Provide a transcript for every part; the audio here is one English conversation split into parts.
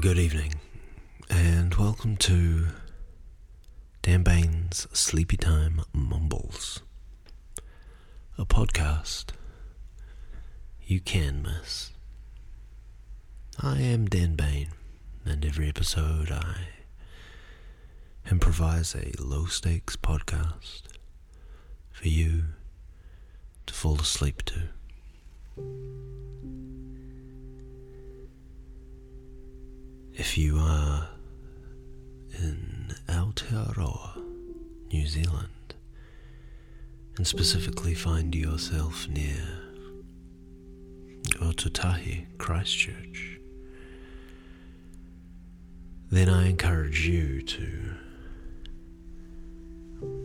Good evening, and welcome to Dan Bain's Sleepy Time Mumbles, a podcast you can miss. I am Dan Bain, and every episode I improvise a low stakes podcast for you to fall asleep to. If you are in Aotearoa, New Zealand, and specifically find yourself near Ōtautahi Christchurch, then I encourage you to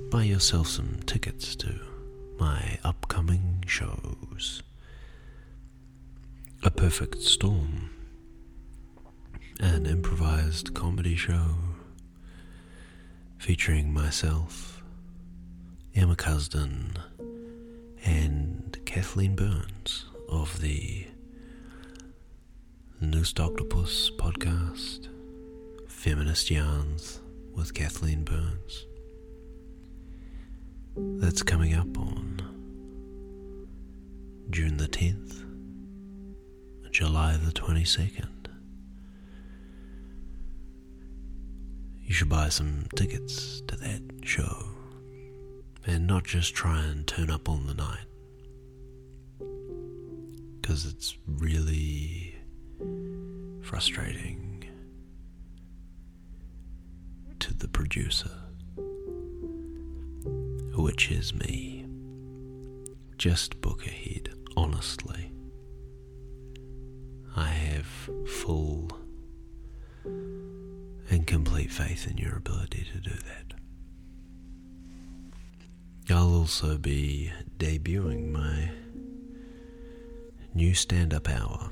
buy yourself some tickets to my upcoming shows. A Perfect Storm, an improvised comedy show featuring myself, Emma Cusden, and Kathleen Burns of the Noosed Octopus podcast, Feminist Yarns with Kathleen Burns. That's coming up on June the 10th, July the 22nd. You should buy some tickets to that show and not just try and turn up on the night because it's really frustrating to the producer, which is me. Just book ahead, honestly. I have full and complete faith in your ability to do that. I'll also be debuting my new stand up hour,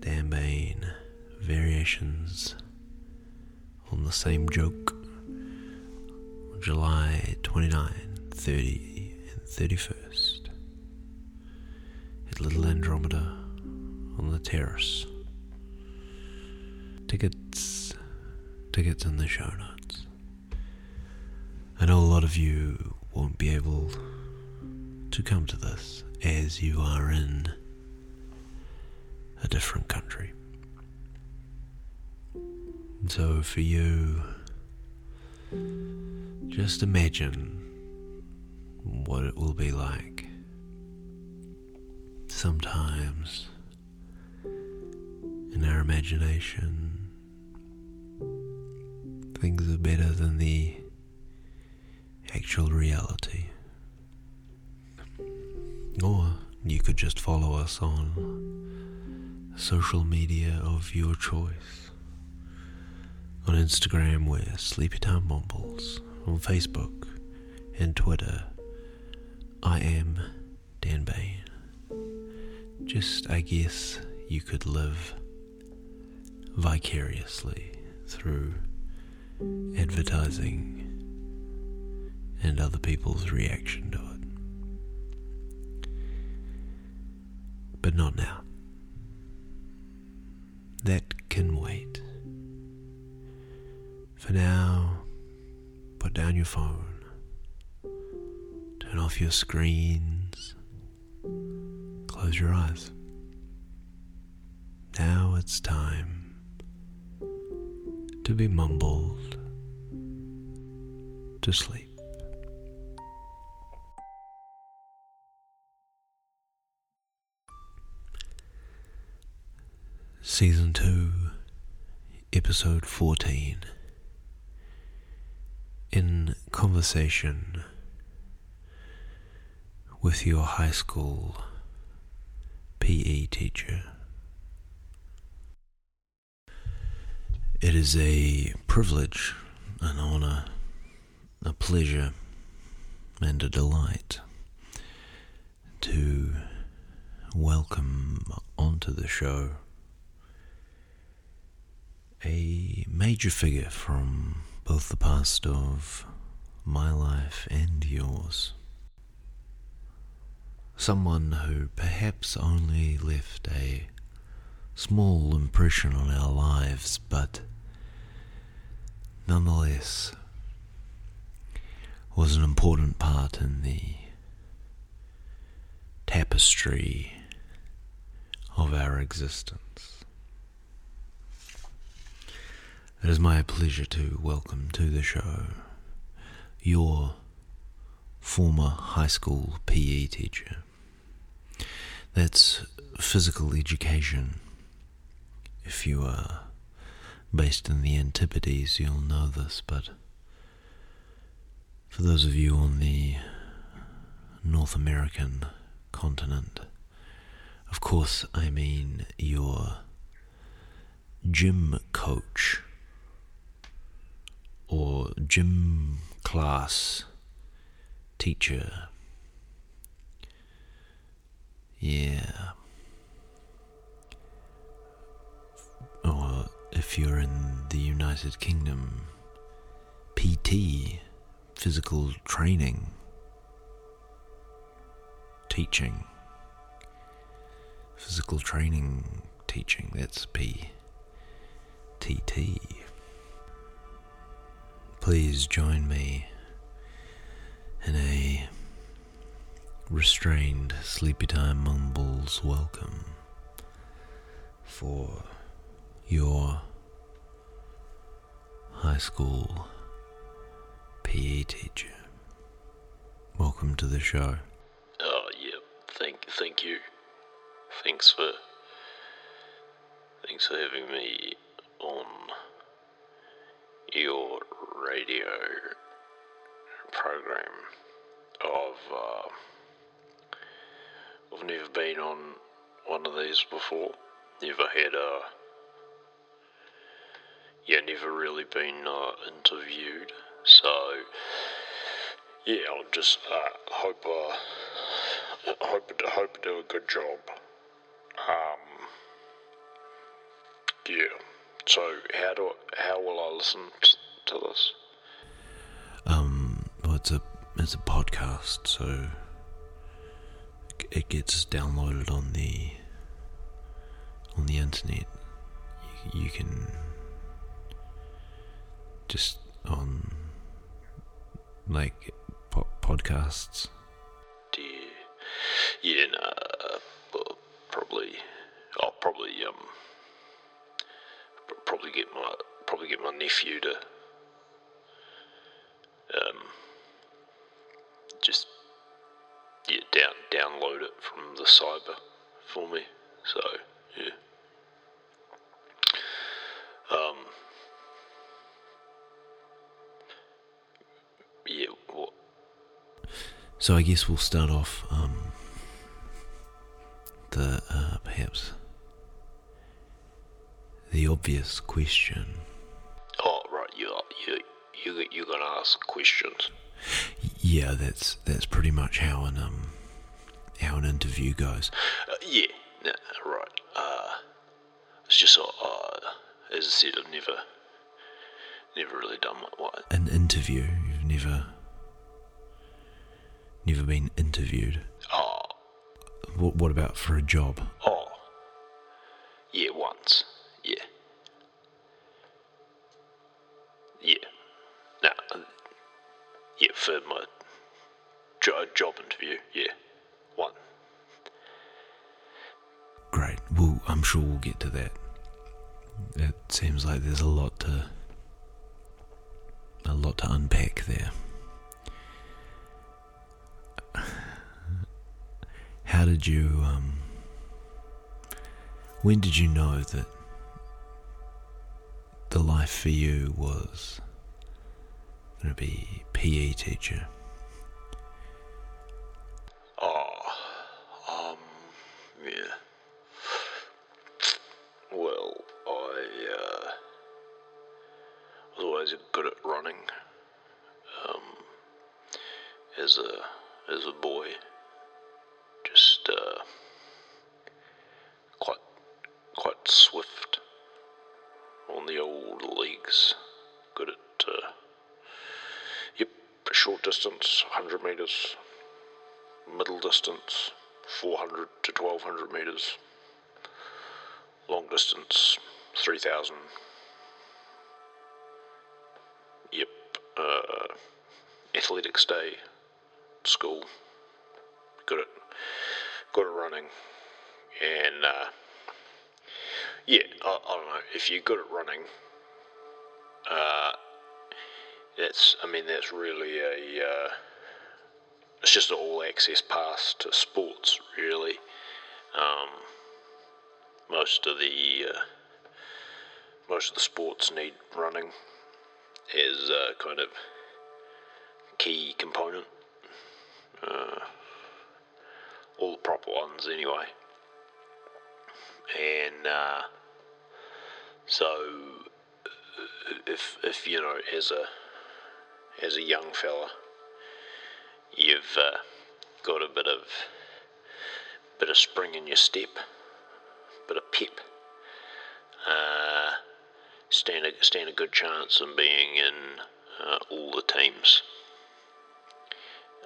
Dan Bain Variations on the Same Joke, July 29, 30, and 31st at Little Andromeda on the terrace. Tickets, tickets in the show notes. I know a lot of you won't be able to come to this as you are in a different country. And so for you, just imagine what it will be like. Sometimes in our imagination, things are better than the actual reality. Or you could just follow us on social media of your choice. On Instagram, we're Sleepy Time Mumbles. On Facebook and Twitter, I am Dan Bain. Just, I guess, you could live vicariously through advertising and other people's reaction to it. But not now. That can wait. For now, put down your phone, turn off your screens, close your eyes. Now it's time to be mumbled to sleep. Season 2, Episode 14. In conversation with your high school PE teacher. It is a privilege, an honor, a pleasure, and a delight to welcome onto the show a major figure from both the past of my life and yours. Someone who perhaps only left a small impression on our lives, but nonetheless was an important part in the tapestry of our existence. It is my pleasure to welcome to the show your former high school PE teacher. That's physical education. If you are based in the Antipodes, you'll know this, but for those of you on the North American continent, of course, I mean your gym coach or gym class teacher. Yeah. If you're in the United Kingdom, PT physical training, teaching, physical training, teaching, that's P. TT. Please join me in a restrained sleepy time mumbles welcome for your high school PE teacher. Welcome to the show. Oh, yeah. Thank, thank you. Thanks for, thanks for having me on your radio program. I've, uh, I've never been on one of these before. Never had a, yeah, never really been uh, interviewed. So, yeah, I'll just uh, hope uh, hope hope do a good job. Um, yeah. So how do how will I listen to this? Um, well, it's a it's a podcast, so it gets downloaded on the on the internet. You, you can just on like po- podcasts? Do you, yeah, no, uh, probably. I'll probably um, probably get my probably get my nephew to um, just yeah down download it from the cyber for me. So yeah. So I guess we'll start off um, the uh, perhaps the obvious question. Oh, right. You you you you're gonna ask questions. Yeah, that's that's pretty much how an um how an interview goes. Uh, yeah. No, right. Uh, it's just uh, uh, as I said, I've never never really done what. what An interview. You've never never been interviewed. oh, What what about for a job? oh. Yeah, once. Yeah. Yeah. No. uh, Yeah, for my jo- job interview. Yeah. One. Great. Well, I'm sure we'll get to that. It seems like there's a lot to a lot to unpack there. How did you um when did you know that the life for you was going to be PE teacher? metres, middle distance 400 to 1200 metres, long distance 3000. Yep, uh, athletics day, school, good at, good at running, and uh, yeah, I, I, don't know, if you're good at running, uh, that's, I mean, that's really a, uh, it's just an all access pass to sports, really. Um, most of the uh, most of the sports need running as a kind of key component. Uh, all the proper ones, anyway. And uh, so, if if you know, as a as a young fella, you've uh, got a bit of bit of spring in your step, bit of pep. Uh, stand a stand a good chance in being in uh, all the teams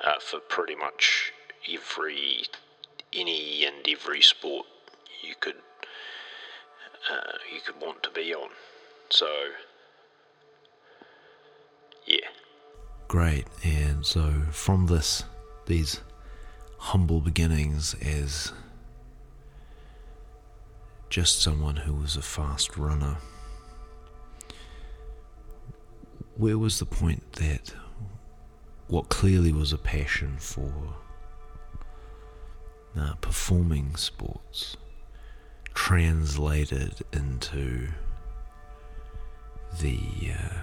uh, for pretty much every any and every sport you could uh, you could want to be on. So yeah. Great. And so from this, these humble beginnings as just someone who was a fast runner, where was the point that what clearly was a passion for uh, performing sports translated into the uh,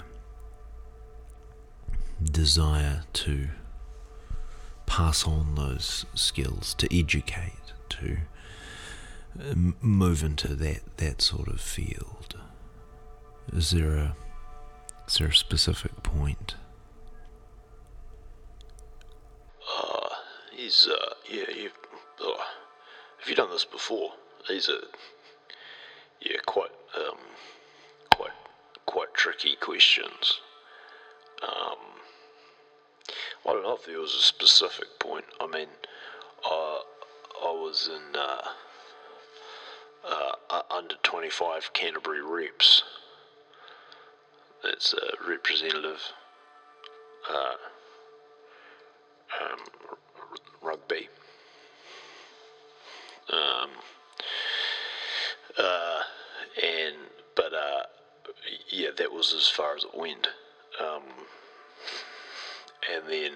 desire to pass on those skills, to educate, to uh, move into that, that sort of field? Is there a is there a specific point? Uh, he's uh, yeah, you. Oh, have you done this before? These are yeah, quite um, quite quite tricky questions. Um, I don't know if there was a specific point. I mean, uh, I was in uh, uh, under 25 Canterbury reps. That's a representative uh, um, rugby. Um, uh, and but uh, yeah, that was as far as it went. Um, and then,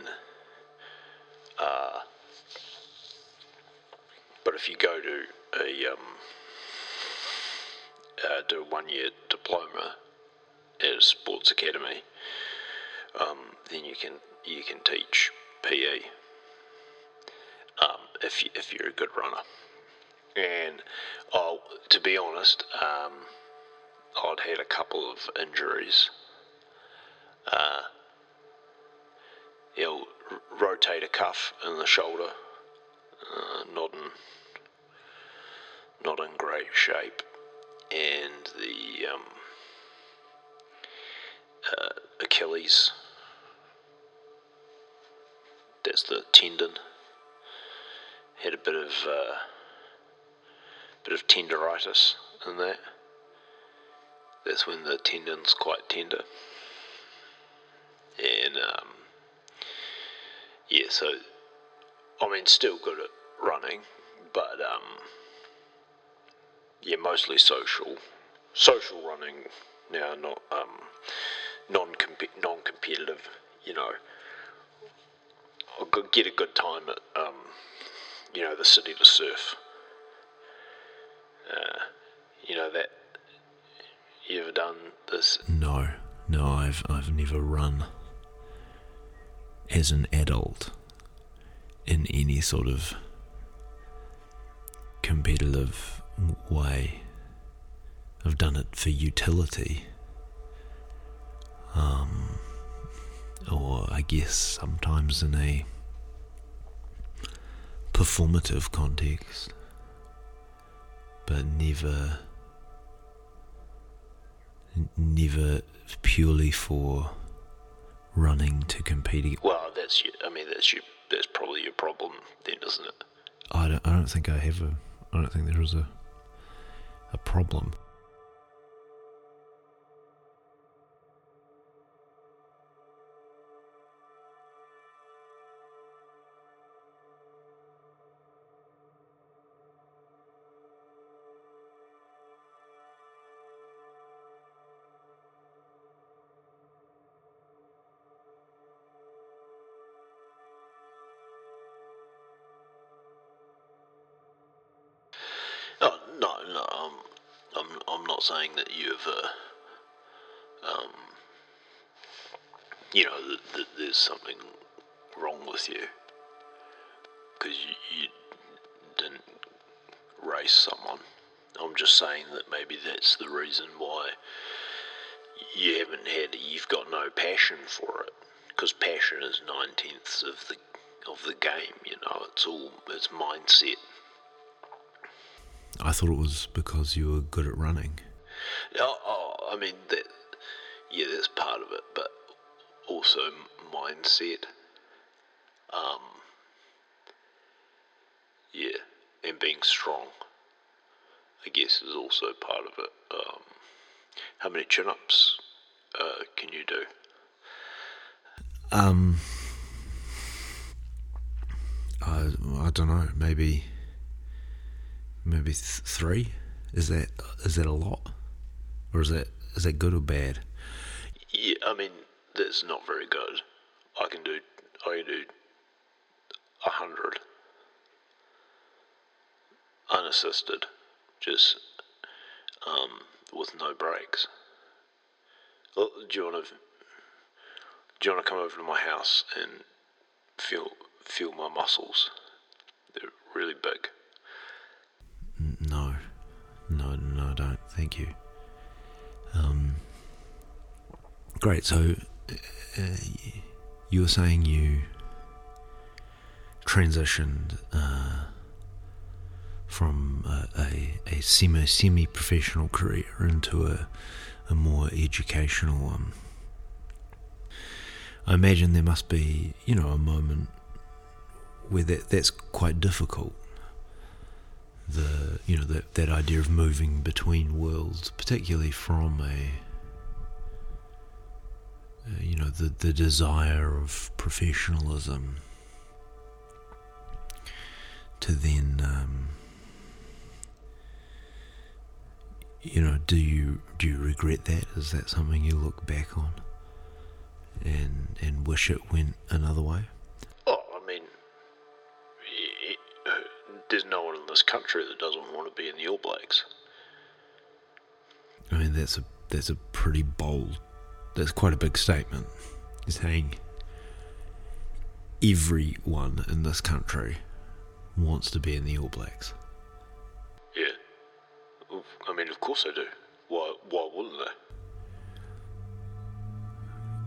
uh, but if you go to a um, uh, do a one year diploma at a sports academy, um, then you can you can teach PE um, if you, if you're a good runner. And oh, to be honest, um, I'd had a couple of injuries. Uh, he'll rotator cuff in the shoulder, uh, not in not in great shape, and the um, uh, Achilles. That's the tendon. Had a bit of uh, bit of tenderitis in that. That's when the tendon's quite tender. And um, yeah, so I mean, still good at running, but um, yeah, mostly social, social running now, not um, non non competitive. You know, I could get a good time at um, you know the city to surf. Uh, you know that. You ever done this? No, no, I've I've never run as an adult in any sort of competitive way. I've done it for utility. Um, or I guess sometimes in a performative context, but never, never purely for running to compete. Well, that's I mean that's your that's probably your problem then, isn't it? I don't. I don't think I have a. I don't think there is a a problem. Not saying that you've, uh, um, you know, that, that there's something wrong with you because you, you didn't race someone. I'm just saying that maybe that's the reason why you haven't had, you've got no passion for it because passion is nine tenths of the of the game. You know, it's all it's mindset. I thought it was because you were good at running. Oh, I mean that. Yeah, that's part of it, but also mindset. Um. Yeah, and being strong. I guess is also part of it. Um, how many chin-ups uh, can you do? Um, I I don't know. Maybe maybe th- three. Is that is that a lot, or is that is that good or bad? Yeah, I mean that's not very good. I can do I can do a hundred unassisted, just um, with no breaks. Do you want to do you want to come over to my house and feel feel my muscles? They're really big. No, no, no, don't. Thank you. Great. So, uh, you were saying you transitioned uh, from a, a, a semi semi professional career into a a more educational one. I imagine there must be, you know, a moment where that that's quite difficult the you know that that idea of moving between worlds, particularly from a uh, you know the the desire of professionalism to then um, you know do you do you regret that? Is that something you look back on and and wish it went another way? Oh, I mean, there's no one in this country that doesn't want to be in the All Blacks. I mean, that's a that's a pretty bold. That's quite a big statement. Saying everyone in this country wants to be in the All Blacks. Yeah. I mean, of course they do. Why? Why wouldn't they?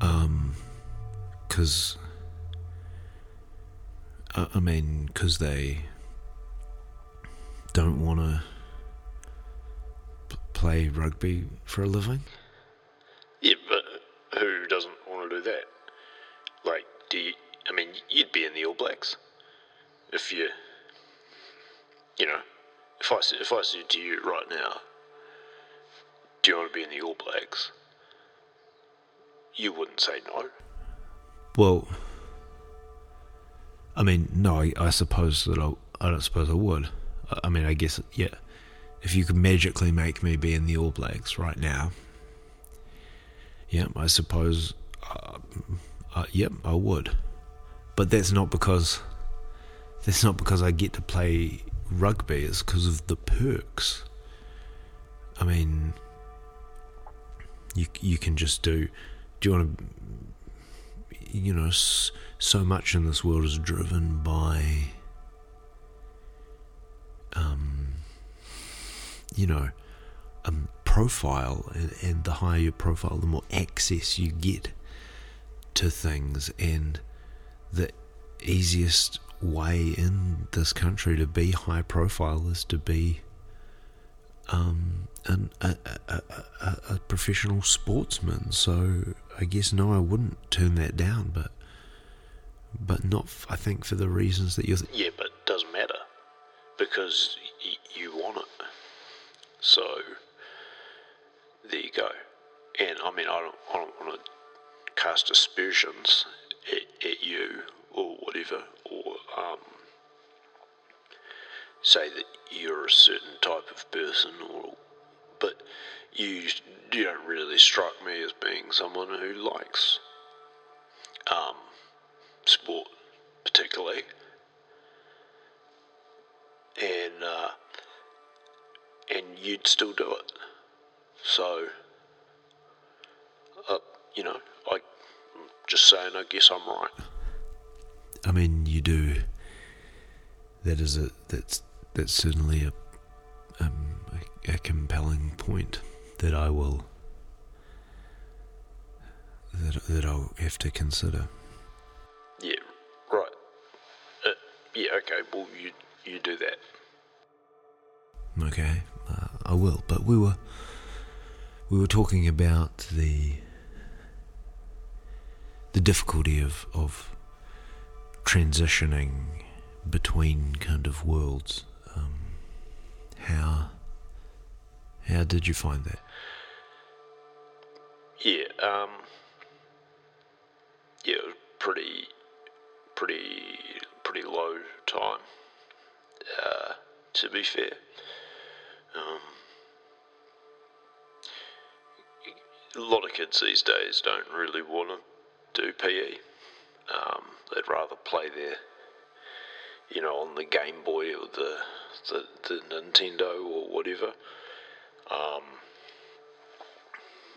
Um, because I, I mean, because they don't want to p- play rugby for a living. Do you? I mean, you'd be in the All Blacks if you. You know, if I if I said to you right now, do you want to be in the All Blacks? You wouldn't say no. Well, I mean, no, I, I suppose that I, I don't suppose I would. I, I mean, I guess, yeah. If you could magically make me be in the All Blacks right now, yeah, I suppose, uh, uh, yep, I would. But that's not because, that's not because I get to play rugby. It's because of the perks. I mean, you you can just do. Do you want to you know, so much in this world is driven by, um, you know, a profile, and, and the higher your profile, the more access you get to things, and the easiest way in this country to be high profile is to be um, an, a, a, a, a, professional sportsman. So I guess no, I wouldn't turn that down, but but not. f- I think for the reasons that you're. Th- Yeah, but it doesn't matter because y- you want it. So there you go. And I mean, I don't, I don't want to cast aspersions at, at you or whatever, or um, say that you're a certain type of person, or but you you don't really strike me as being someone who likes um, sport particularly, and uh, and you'd still do it. So, uh, you know, just saying. I guess I'm right. I mean, you do. That is a that's that's certainly a um, a, a compelling point that I will that that I'll have to consider. Yeah, right. Uh, yeah, okay. Well, you you do that. Okay, uh, I will. But we were we were talking about the the difficulty of of transitioning between kind of worlds. Um, how how did you find that? Yeah, um, yeah, it was pretty, pretty, pretty low time. Uh, to be fair, um, a lot of kids these days don't really want to do PE. Um, they'd rather play their, you know, on the Game Boy or the the, the Nintendo or whatever. Um,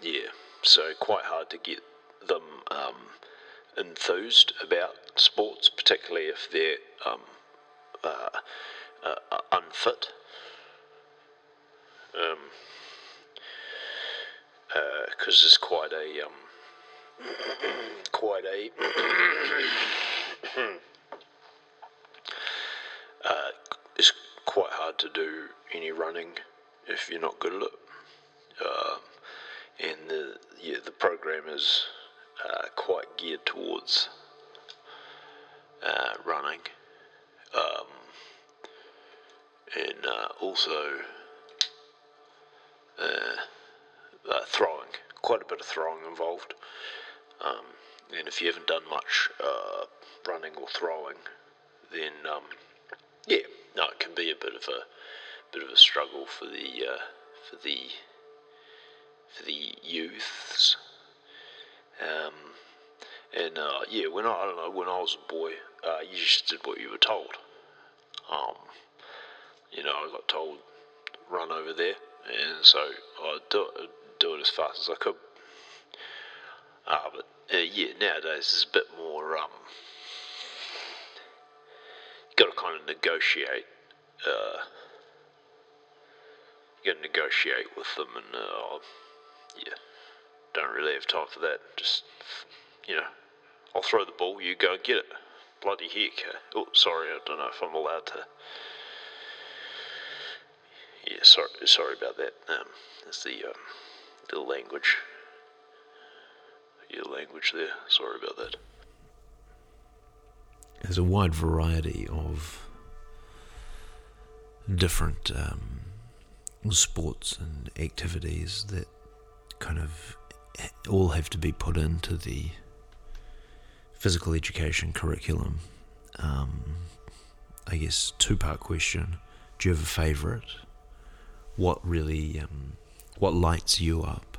yeah, so quite hard to get them um, enthused about sports, particularly if they're um, uh, uh, unfit. Because um, uh, there's quite a um, quite a uh, it's quite hard to do any running if you're not good at it. Uh, and the yeah, the program is uh, quite geared towards uh, running, um, and uh, also uh, throwing. Quite a bit of throwing involved. Um, and if you haven't done much uh, running or throwing, then um, yeah, no, it can be a bit of a bit of a struggle for the for the for the youths. Um, and uh, yeah, when I, I don't know when I was a boy, uh, you just did what you were told. Um, you know, I got told run over there, and so I do it, do it as fast as I could. Uh, but uh, yeah, nowadays it's a bit more. Um, got to kind of negotiate. Uh, you got to negotiate with them, and uh, yeah, don't really have time for that. Just, you know, I'll throw the ball, you go and get it. Bloody heck. Oh, sorry, I don't know if I'm allowed to. Yeah, sorry, sorry about that. Um, that's the um, the language. Your language there. Sorry about that. There's a wide variety of different um, sports and activities that kind of all have to be put into the physical education curriculum. Um, I guess two part question: Do you have a favourite? What really, um, what lights you up?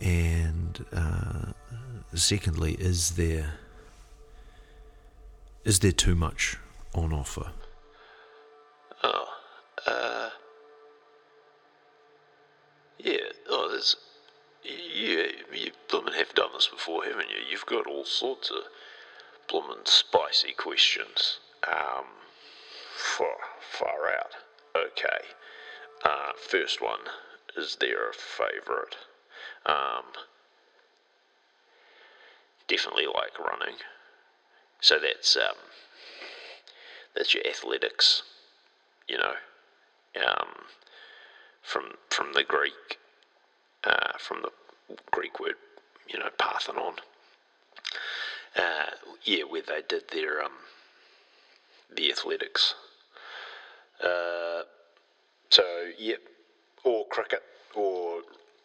And uh, secondly, is there is there too much on offer? Oh, uh, yeah. Oh, there's you, you blooming have done this before, haven't you? You've got all sorts of blooming spicy questions. Um, far, far out. Okay. Uh, first one, is there a favourite? Um, definitely like running. So that's um, that's your athletics, you know, um, from from the Greek uh, from the Greek word, you know, Parthenon. Uh, yeah, where they did their um, the athletics. Uh, so, yep, or cricket, or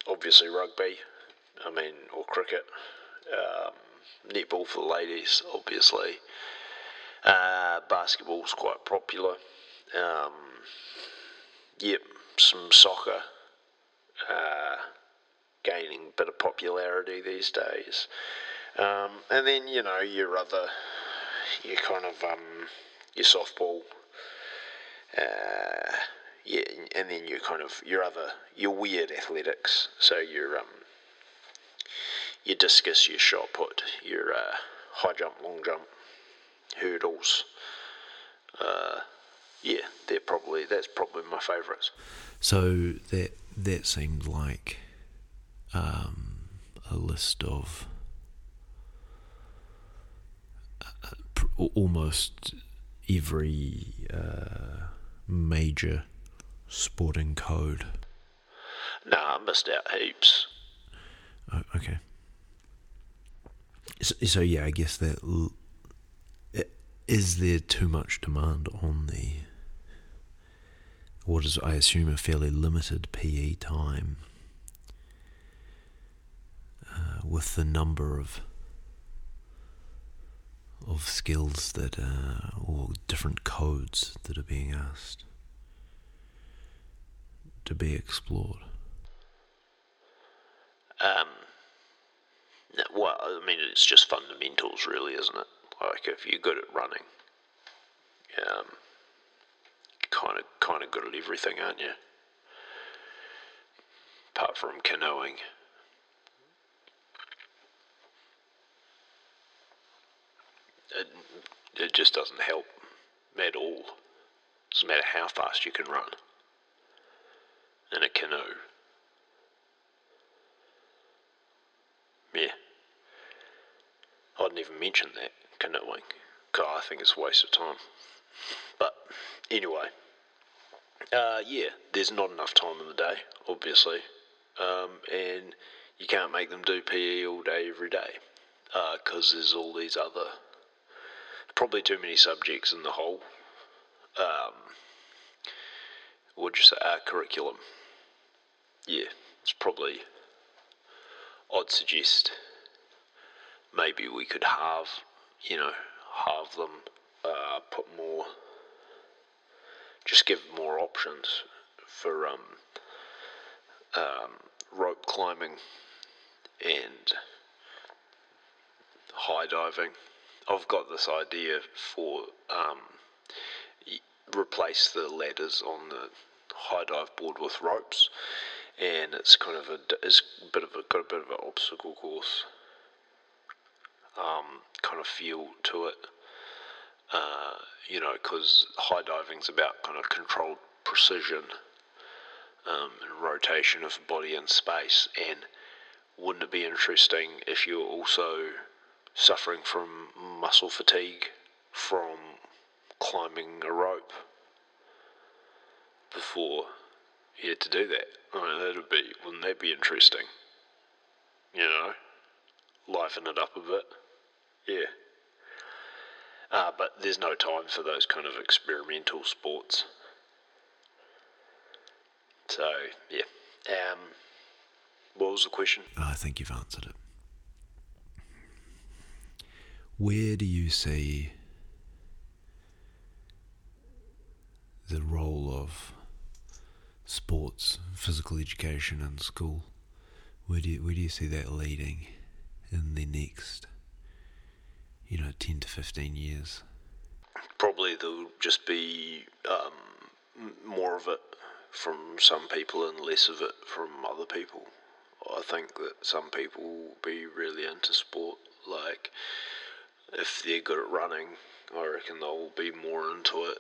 obviously rugby. I mean, or cricket. Um, netball for the ladies, obviously. Uh, basketball's quite popular. Um, yep, some soccer uh, gaining a bit of popularity these days. Um, and then, you know, your other, your kind of, um, your softball, uh, yeah, and then your kind of, your other, your weird athletics. So your, um, your discus, your shot put, your uh, high jump, long jump, hurdles. Uh, yeah, they're probably that's probably my favourites. So that that seemed like um, a list of uh, almost every uh, major sporting code. Nah, I missed out heaps. Oh, okay. So, so, yeah, I guess that is there too much demand on the what is I assume a fairly limited PE time uh, with the number of of skills that uh, or different codes that are being asked to be explored. Um, well, I mean, it's just fundamentals, really, isn't it? Like if you're good at running, um, kind of kind of good at everything, aren't you? Apart from canoeing. It, it just doesn't help at all. Doesn't matter how fast you can run in a canoe. Yeah. I didn't even mention that canoeing. God, I think it's a waste of time. But anyway, uh, yeah, there's not enough time in the day, obviously, um, and you can't make them do PE all day every day because uh, there's all these other, probably too many subjects in the whole. Um, would you say uh, curriculum? Yeah, it's probably. I'd suggest maybe we could have you know, have them uh, put more, just give more options for um, um, rope climbing and high diving. I've got this idea for um, replace the ladders on the high dive board with ropes, and it's kind of a it's bit of a got a bit of an obstacle course um, kind of feel to it. Uh, you know, because high diving's about kind of controlled precision um, and rotation of body in space. And wouldn't it be interesting if you're also suffering from muscle fatigue from climbing a rope before had to do that? I mean, that'd be, wouldn't that be interesting? You know, liven it up a bit. Yeah. Uh, but there's no time for those kind of experimental sports. So, yeah. Um, what was the question? I think you've answered it. Where do you see the role of sports, physical education in school? Where do you, where do you see that leading in the next you know, 10 to 15 years? Probably there'll just be um, more of it from some people and less of it from other people. I think that some people will be really into sport. Like, if they're good at running, I reckon they'll be more into it.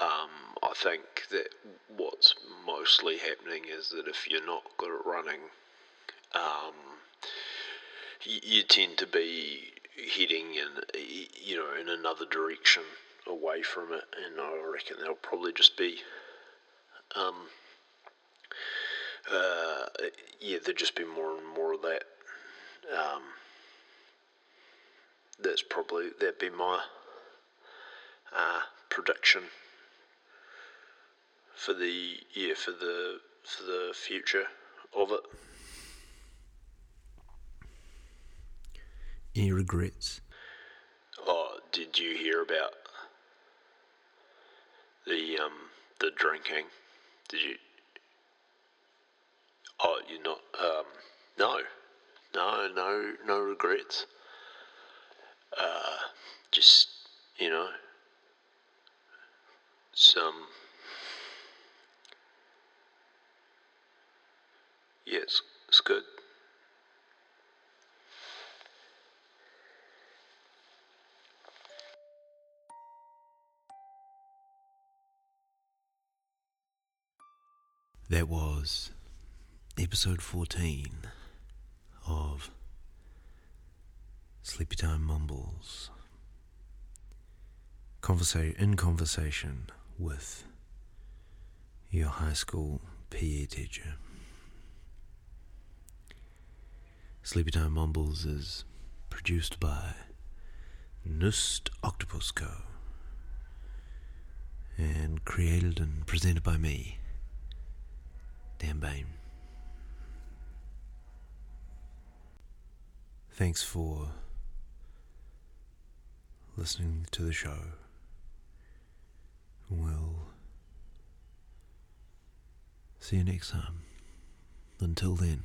Um, I think that what's mostly happening is that if you're not good at running, um, you, you tend to be heading in you know in another direction away from it, and I reckon there'll probably just be um, uh, yeah, there'll just be more and more of that. Um, that's probably that'd be my uh, prediction for the yeah for the for the future of it. Any regrets? Oh, did you hear about the um the drinking? Did you? Oh, you're not. Um, no, no, no, no regrets. Uh, just you know, some. Yes, it's good. That was episode 14 of Sleepy Time Mumbles. Conversa- in conversation with your high school PE teacher. Sleepy Time Mumbles is produced by Nust Octopus Co. and created and presented by me. Dan Bain. Thanks for listening to the show. We'll see you next time. Until then,